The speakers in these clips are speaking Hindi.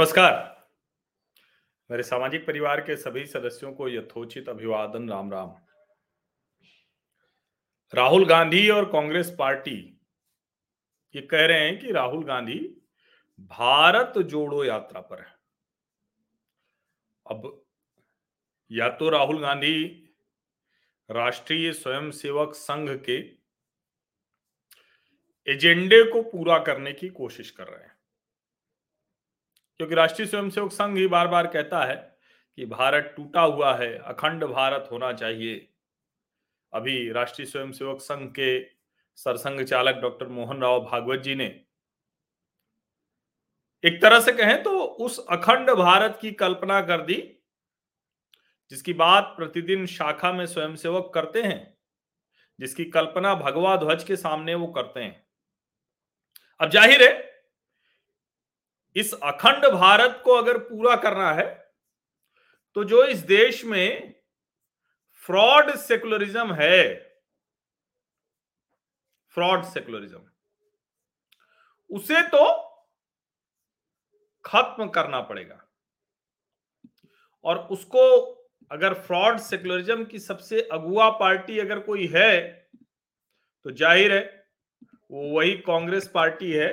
नमस्कार। मेरे सामाजिक परिवार के सभी सदस्यों को यथोचित अभिवादन, राम राम। राहुल गांधी और कांग्रेस पार्टी ये कह रहे हैं कि राहुल गांधी भारत जोड़ो यात्रा पर है। अब या तो राहुल गांधी राष्ट्रीय स्वयंसेवक संघ के एजेंडे को पूरा करने की कोशिश कर रहे हैं। क्योंकि राष्ट्रीय स्वयंसेवक संघ ही बार बार कहता है कि भारत टूटा हुआ है, अखंड भारत होना चाहिए। अभी राष्ट्रीय स्वयंसेवक संघ के सरसंघ चालक डॉक्टर मोहन राव भागवत जी ने एक तरह से कहें तो उस अखंड भारत की कल्पना कर दी, जिसकी बात प्रतिदिन शाखा में स्वयंसेवक करते हैं, जिसकी कल्पना भगवा ध्वज के सामने वो करते हैं। अब ज़ाहिर है इस अखंड भारत को अगर पूरा करना है तो जो इस देश में फ्रॉड सेकुलरिज्म है, फ्रॉड सेकुलरिज्म उसे तो खत्म करना पड़ेगा। और उसको अगर फ्रॉड सेकुलरिज्म की सबसे अगुआ पार्टी अगर कोई है तो ज़ाहिर है, वो वही कांग्रेस पार्टी है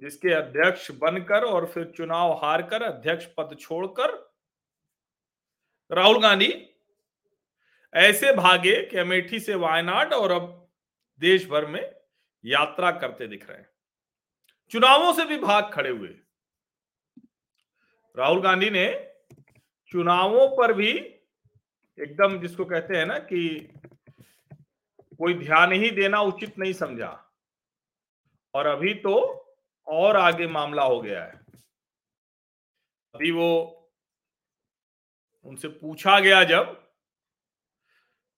जिसके अध्यक्ष बनकर और फिर चुनाव हारकर, अध्यक्ष पद छोड़कर राहुल गांधी ऐसे भागे कि अमेठी से वायनाड और अब देश भर में यात्रा करते दिख रहे हैं। चुनावों से भी भाग खड़े हुए। राहुल गांधी ने चुनावों पर भी एकदम जिसको कहते हैं ना कि कोई ध्यान ही देना उचित नहीं समझा। और अभी तो और आगे मामला हो गया है। अभी वो उनसे पूछा गया जब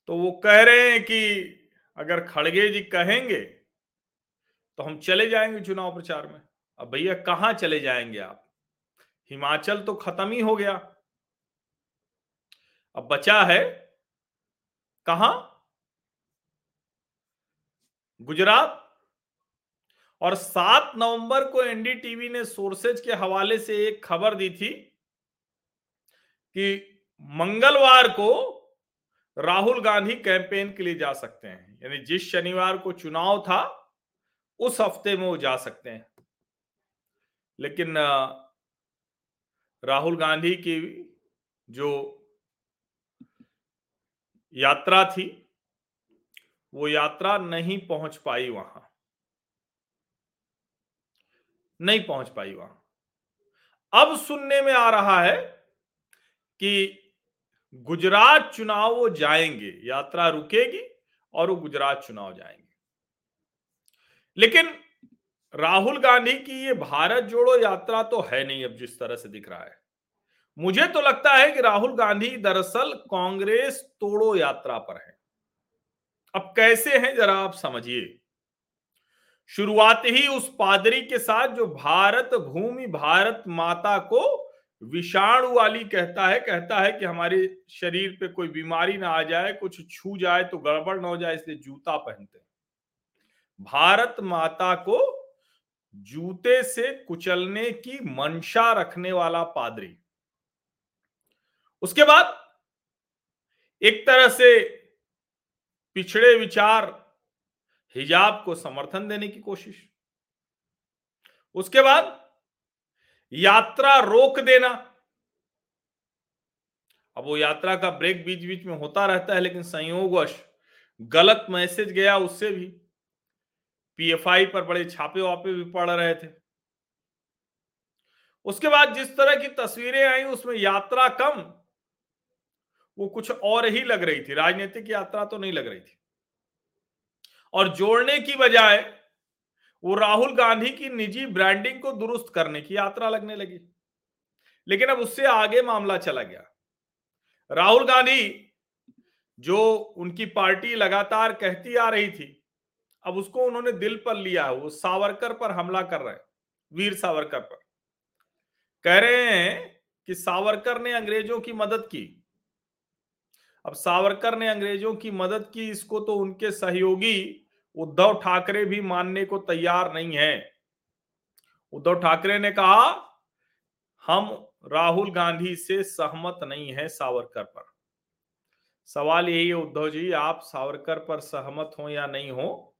तो वो कह रहे हैं कि अगर खड़गे जी कहेंगे तो हम चले जाएँगे चुनाव प्रचार में। अब भैया, कहाँ चले जाएँगे आप? हिमाचल तो खत्म ही हो गया। अब बचा है कहा? गुजरात? और 7 नवंबर को एनडीटीवी ने सोर्सेज के हवाले से एक खबर दी थी कि मंगलवार को राहुल गांधी कैंपेन के लिए जा सकते हैं। यानी जिस शनिवार को चुनाव था, उस हफ़्ते में वो जा सकते हैं। लेकिन राहुल गांधी की जो यात्रा थी, वो यात्रा नहीं पहुँच पाई वहाँ। नहीं पहुँच पाई वहाँ। अब सुनने में आ रहा है कि गुजरात चुनाव वो जाएँगे, यात्रा रुकेगी और वो गुजरात चुनाव जाएँगे। लेकिन राहुल गांधी की ये भारत जोड़ो यात्रा तो है नहीं अब जिस तरह से दिख रहा है। मुझे तो लगता है कि राहुल गांधी दरअसल कांग्रेस तोड़ो यात्रा पर है। अब कैसे हैं जरा आप समझिए। शुरुआत ही उस पादरी के साथ जो भारत भूमि, भारत माता को विषाणु वाली कहता है कहता है कि हमारे शरीर पे कोई बीमारी ना आ जाए, कुछ छू जाए तो गड़बड़ ना हो जाए, इसलिए जूता पहनते हैं। भारत माता को जूते से कुचलने की मंशा रखने वाला पादरी। उसके बाद एक तरह से पिछड़े विचार हिजाब को समर्थन देने की कोशिश। उसके बाद यात्रा रोक देना। अब वो यात्रा का ब्रेक बीच बीच में होता रहता है, लेकिन संयोगवश गलत मैसेज गया उससे भी। पीएफआई पर बड़े छापे वापे भी पड़ रहे थे। उसके बाद जिस तरह की तस्वीरें आई, उसमें यात्रा कम, वो कुछ और ही लग रही थी। राजनीतिक यात्रा तो नहीं लग रही थी। और जोड़ने की बजाय वो राहुल गांधी की निजी ब्रांडिंग को दुरुस्त करने की यात्रा लगने लगी। लेकिन अब उससे आगे मामला चला गया। राहुल गांधी, जो उनकी पार्टी लगातार कहती आ रही थी, अब उसको उन्होंने दिल पर लिया वो सावरकर पर हमला कर रहे हैं, वीर सावरकर पर। कह रहे हैं कि सावरकर ने अंग्रेज़ों की मदद की। अब सावरकर ने अंग्रेज़ों की मदद की, इसको तो उनके सहयोगी उद्धव ठाकरे भी मानने को तैयार नहीं है। उद्धव ठाकरे ने कहा, हम राहुल गांधी से सहमत नहीं है सावरकर पर। सवाल यही है उद्धव जी, आप सावरकर पर सहमत हो या नहीं हो?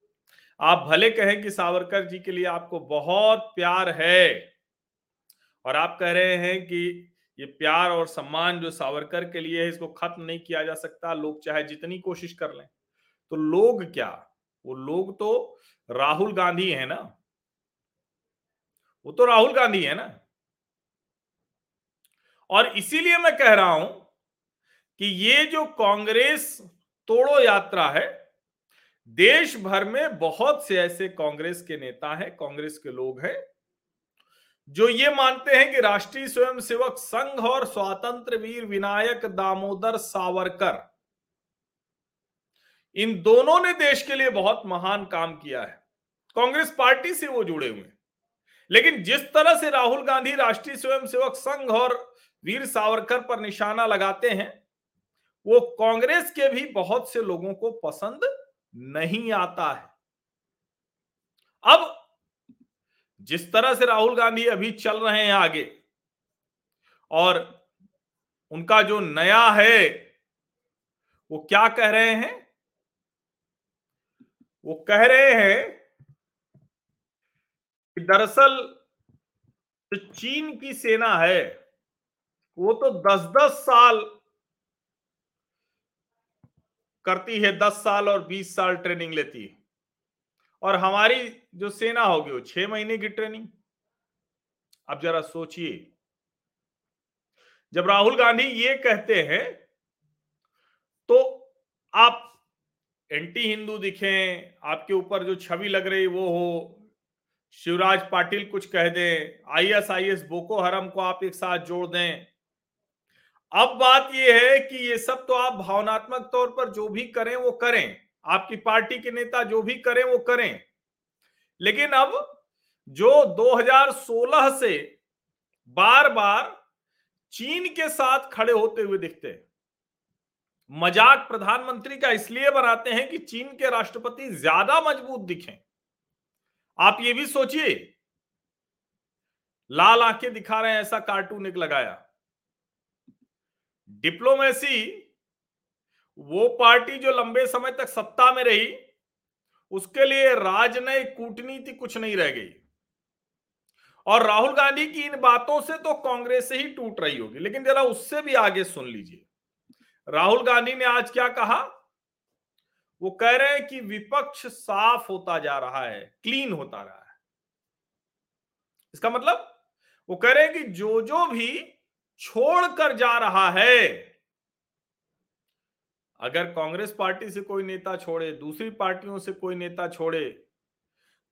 आप भले कहें कि सावरकर जी के लिए आपको बहुत प्यार है और आप कह रहे हैं कि ये प्यार और सम्मान जो सावरकर के लिए है, इसको खत्म नहीं किया जा सकता। लोग चाहे जितनी कोशिश कर लें। तो लोग क्या? वो लोग तो राहुल गांधी है ना? वो तो राहुल गांधी है ना? और इसीलिए मैं कह रहा हूँ कि ये जो कांग्रेस तोड़ो यात्रा है देश भर में बहुत से ऐसे कांग्रेस के नेता हैं, कांग्रेस के लोग हैं जो ये मानते हैं कि राष्ट्रीय स्वयंसेवक संघ और स्वातंत्र वीर विनायक दामोदर सावरकर, इन दोनों ने देश के लिए बहुत महान काम किया है। कांग्रेस पार्टी से वो जुड़े हुए लेकिन जिस तरह से राहुल गांधी राष्ट्रीय स्वयंसेवक संघ और वीर सावरकर पर निशाना लगाते हैं, वो कांग्रेस के भी बहुत से लोगों को पसंद नहीं आता है। अब जिस तरह से राहुल गांधी अभी चल रहे हैं आगे, और उनका जो नया है, वो क्या कह रहे हैं? वो कह रहे हैं कि दरअसल जो चीन की सेना है, वो तो दस दस साल करती है, दस साल और बीस साल ट्रेनिंग लेती है। और हमारी जो सेना होगी वो छह महीने की ट्रेनिंग। अब जरा सोचिए। जब राहुल गांधी ये कहते हैं तो आप एंटी हिंदू दिखें, आपके ऊपर जो छवि लग रही वो हो, शिवराज पाटिल कुछ कह दें, आईएसआईएस बोको हरम को आप एक साथ जोड़ दें। अब बात यह है कि ये सब तो आप भावनात्मक तौर पर जो भी करें वो करें। आपकी पार्टी के नेता जो भी करें वो करें। लेकिन अब जो 2016 से बार बार चीन के साथ खड़े होते हुए दिखते हैं, मज़ाक प्रधानमंत्री का इसलिए बनाते हैं कि चीन के राष्ट्रपति ज़्यादा मज़बूत दिखें। आप ये भी सोचिए, लाल आँखें दिखा रहे हैं ऐसा कार्टून एक लगाया। डिप्लोमेसी, वो पार्टी जो लंबे समय तक सत्ता में रही उसके लिए राजनयिक कूटनीति कुछ नहीं रह गई। और राहुल गांधी की इन बातों से तो कांग्रेस से ही टूट रही होगी, लेकिन जरा उससे भी आगे सुन लीजिए। राहुल गांधी ने आज क्या कहा? वो कह रहे हैं कि विपक्ष साफ़ होता जा रहा है, क्लीन होता रहा है। इसका मतलब वो कह रहे हैं कि जो जो भी छोड़कर जा रहा है अगर कांग्रेस पार्टी से कोई नेता छोड़े, दूसरी पार्टियों से कोई नेता छोड़े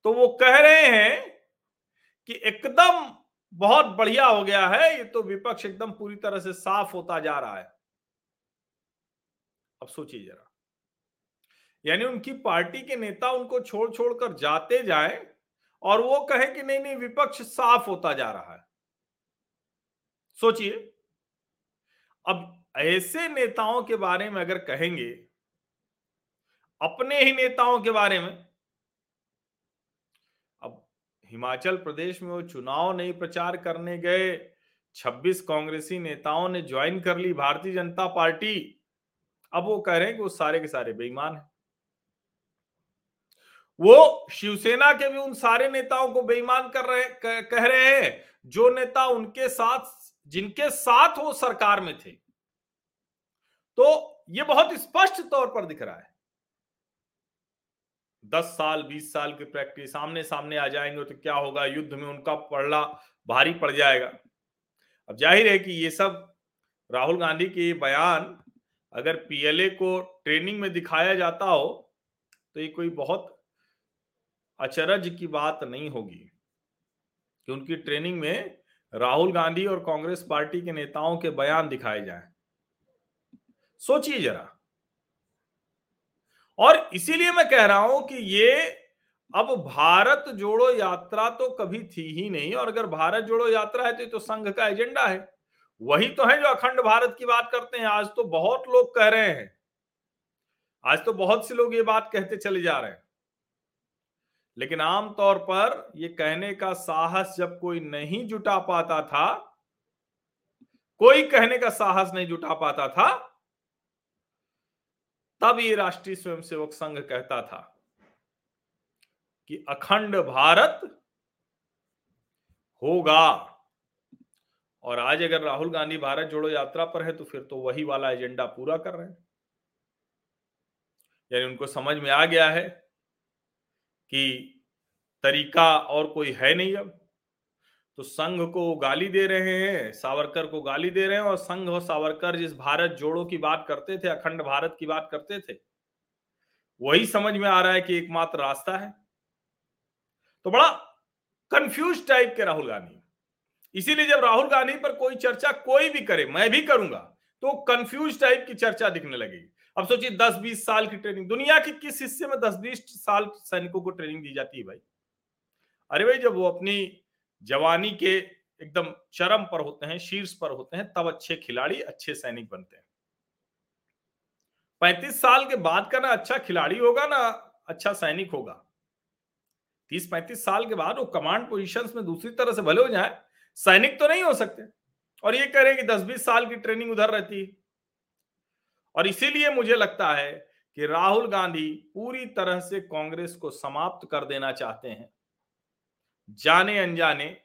तो वो कह रहे हैं कि एकदम बहुत बढ़िया हो गया है, ये तो विपक्ष एकदम पूरी तरह से साफ़ होता जा रहा है। अब सोचिए जरा। यानी उनकी पार्टी के नेता उनको छोड़ छोड़ कर जाते जाए और वो कहे कि नहीं नहीं, विपक्ष साफ़ होता जा रहा है। सोचिए। अब ऐसे नेताओं के बारे में अगर कहेंगे, अपने ही नेताओं के बारे में, अब हिमाचल प्रदेश में वो चुनाव नहीं प्रचार करने गए 26 कांग्रेसी नेताओं ने ज्वाइन कर ली भारतीय जनता पार्टी, अब वो कह रहे हैं कि वो सारे के सारे बेईमान हैं। वो शिवसेना के भी उन सारे नेताओं को बेईमान कर रहे कह रहे हैं, जो नेता उनके साथ, जिनके साथ वो सरकार में थे। तो ये बहुत स्पष्ट तौर पर दिख रहा है। दस साल, बीस साल की प्रैक्टिस सामने सामने आ जाएँगे तो क्या होगा? युद्ध में उनका पड़ला भारी पड़ जाएगा। अब ज़ाहिर है कि ये सब राहुल गांधी के बयान अगर पीएलए को ट्रेनिंग में दिखाया जाता हो तो ये कोई बहुत अचरज की बात नहीं होगी। कि उनकी ट्रेनिंग में राहुल गांधी और कांग्रेस पार्टी के नेताओं के बयान दिखाए जाएँ। सोचिए जरा। और इसीलिए मैं कह रहा हूँ कि ये, अब भारत जोड़ो यात्रा तो कभी थी ही नहीं, और अगर भारत जोड़ो यात्रा है तो ये तो संघ का एजेंडा है। वही तो है जो अखंड भारत की बात करते हैं। आज तो बहुत लोग कह रहे हैं। आज तो बहुत से लोग ये बात कहते चले जा रहे हैं। लेकिन आमतौर पर ये कहने का साहस जब कोई नहीं जुटा पाता था, कोई कहने का साहस नहीं जुटा पाता था तब ये राष्ट्रीय स्वयंसेवक संघ कहता था कि अखंड भारत होगा। और आज अगर राहुल गांधी भारत जोड़ो यात्रा पर है तो फिर तो वही वाला एजेंडा पूरा कर रहे हैं। यानी उनको समझ में आ गया है कि तरीका और कोई है नहीं अब। तो संघ को गाली दे रहे हैं, सावरकर को गाली दे रहे हैं और संघ और सावरकर जिस भारत जोड़ो की बात करते थे, अखंड भारत की बात करते थे, वही समझ में आ रहा है कि एकमात्र रास्ता है। तो बड़ा कंफ्यूज टाइप के राहुल गांधी इसीलिए जब राहुल गांधी पर कोई चर्चा कोई भी करे, मैं भी करूँगा तो कंफ्यूज टाइप की चर्चा दिखने लगेगी। अब सोचिए दस बीस साल की ट्रेनिंग दुनिया के किस हिस्से में दस बीस साल सैनिकों को ट्रेनिंग दी जाती है भाई? अरे भाई, जब वो अपनी जवानी के एकदम चरम पर होते हैं, शीर्ष पर होते हैं, तब अच्छे खिलाड़ी अच्छे सैनिक बनते हैं। पैंतीस साल के बाद का ना अच्छा खिलाड़ी होगा ना अच्छा सैनिक होगा। तीस पैंतीस साल के बाद वो कमांड पोजीशंस में दूसरी तरह से भले हो जाए, सैनिक तो नहीं हो सकते। और ये कह रहे कि दस बीस साल की ट्रेनिंग उधर रहती और इसीलिए मुझे लगता है कि राहुल गांधी पूरी तरह से कांग्रेस को समाप्त कर देना चाहते हैं। जाने अनजाने,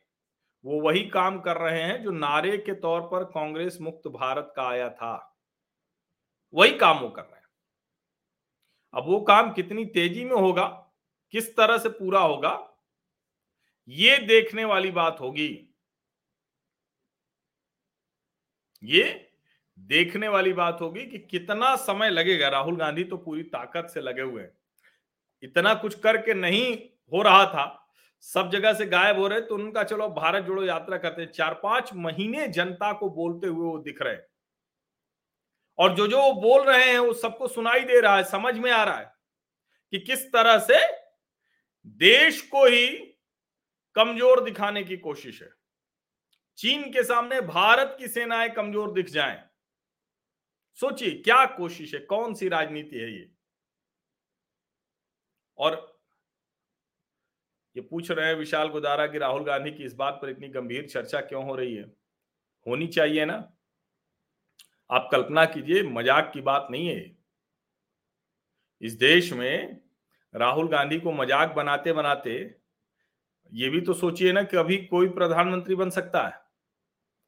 वो वही काम कर रहे हैं जो नारे के तौर पर कांग्रेस मुक्त भारत का आया था। वही काम वो कर रहे हैं। अब वो काम कितनी तेज़ी में होगा, किस तरह से पूरा होगा, ये देखने वाली बात होगी। ये देखने वाली बात होगी कि कितना समय लगेगा। राहुल गांधी तो पूरी ताकत से लगे हुए हैं। इतना कुछ करके नहीं हो रहा था सब जगह से गायब हो रहे तो उनका चलो भारत जोड़ो यात्रा करते हैं। चार पाँच महीने जनता को बोलते हुए वो दिख रहे और जो जो वो बोल रहे हैं, वो सबको सुनाई दे रहा है, समझ में आ रहा है कि किस तरह से देश को ही कमज़ोर दिखाने की कोशिश है। चीन के सामने भारत की सेनाएँ कमज़ोर दिख जाएँ। सोचिए, क्या कोशिश है? कौन सी राजनीति है ये? और ये पूछ रहे हैं विशाल गुदारा की राहुल गांधी की इस बात पर इतनी गंभीर चर्चा क्यों हो रही है? होनी चाहिए ना? आप कल्पना कीजिए, मज़ाक की बात नहीं है इस देश में राहुल गांधी को मज़ाक बनाते बनाते ये भी तो सोचिए ना कि अभी कोई प्रधानमंत्री बन सकता है।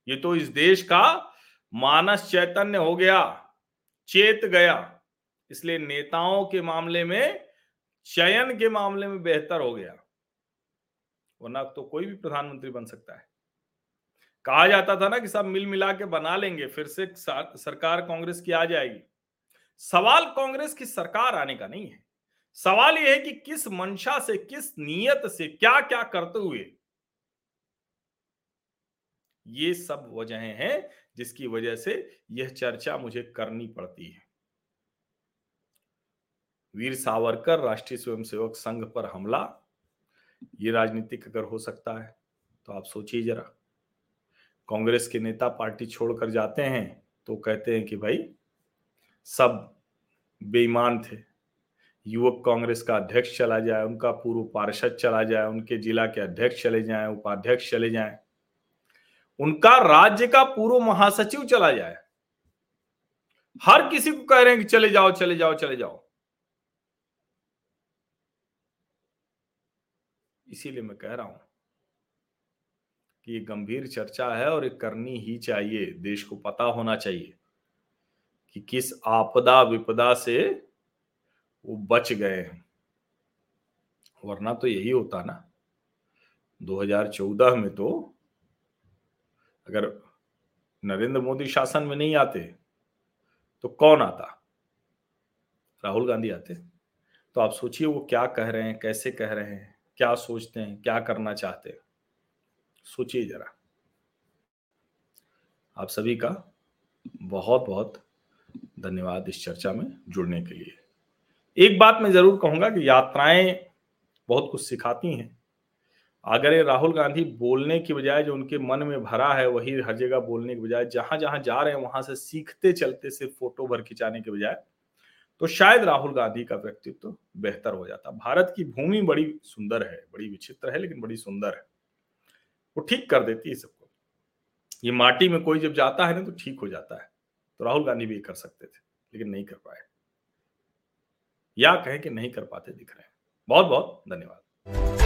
ये तो इस देश का मानस चैतन्य हो गया, चेत गया। इसलिए नेताओं के मामले में, चयन के मामले में बेहतर हो गया। वरना तो कोई भी प्रधानमंत्री बन सकता है। कहा जाता था ना कि सब मिल मिला के बना लेंगे, फिर से सरकार कांग्रेस की आ जाएगी। सवाल कांग्रेस की सरकार आने का नहीं है। सवाल यह है कि किस मंशा से, किस नियत से क्या क्या करते हुए ये सब वजहें हैं जिसकी वजह से यह चर्चा मुझे करनी पड़ती है। वीर सावरकर, राष्ट्रीय स्वयंसेवक संघ पर हमला ये राजनीतिक अगर हो सकता है तो आप सोचिए जरा। कांग्रेस के नेता पार्टी छोड़कर जाते हैं तो कहते हैं कि भाई, सब बेईमान थे। युवक कांग्रेस का अध्यक्ष चला जाए, उनका पूर्व पार्षद चला जाए, उनके जिला के अध्यक्ष चले जाए, उपाध्यक्ष चले जाए। उनका राज्य का पूर्व महासचिव चला जाए। हर किसी को कह रहे हैं कि चले जाओ चले जाओ चले जाओ। इसीलिए मैं कह रहा हूँ कि ये गंभीर चर्चा है और ये करनी ही चाहिए। देश को पता होना चाहिए कि किस आपदा विपदा से वो बच गए हैं। वरना तो यही होता ना। 2014 में तो अगर नरेंद्र मोदी शासन में नहीं आते तो कौन आता? राहुल गांधी आते? तो आप सोचिए वो क्या कह रहे हैं, कैसे कह रहे हैं? क्या सोचते हैं, क्या करना चाहते हैं? सोचिए जरा। आप सभी का बहुत बहुत धन्यवाद इस चर्चा में जुड़ने के लिए। एक बात मैं ज़रूर कहूँगा कि यात्राएँ बहुत कुछ सिखाती हैं। अगर ये राहुल गांधी बोलने की बजाय जो उनके मन में भरा है, वही हर जगह बोलने की बजाय जहाँ जहाँ जा रहे हैं, वहाँ से सीखते चलते सिर्फ़ फ़ोटो भर खिंचाने के बजाय तो शायद राहुल गांधी का व्यक्तित्व तो बेहतर हो जाता। भारत की भूमि बड़ी सुंदर है, बड़ी विचित्र है, लेकिन बड़ी सुंदर है। वो ठीक कर देती है सबको। ये माटी में कोई जब जाता है ना तो ठीक हो जाता है। तो राहुल गांधी भी ये कर सकते थे, लेकिन नहीं कर पाए। या कहें कि नहीं कर पाते दिख रहे हैं। बहुत बहुत धन्यवाद।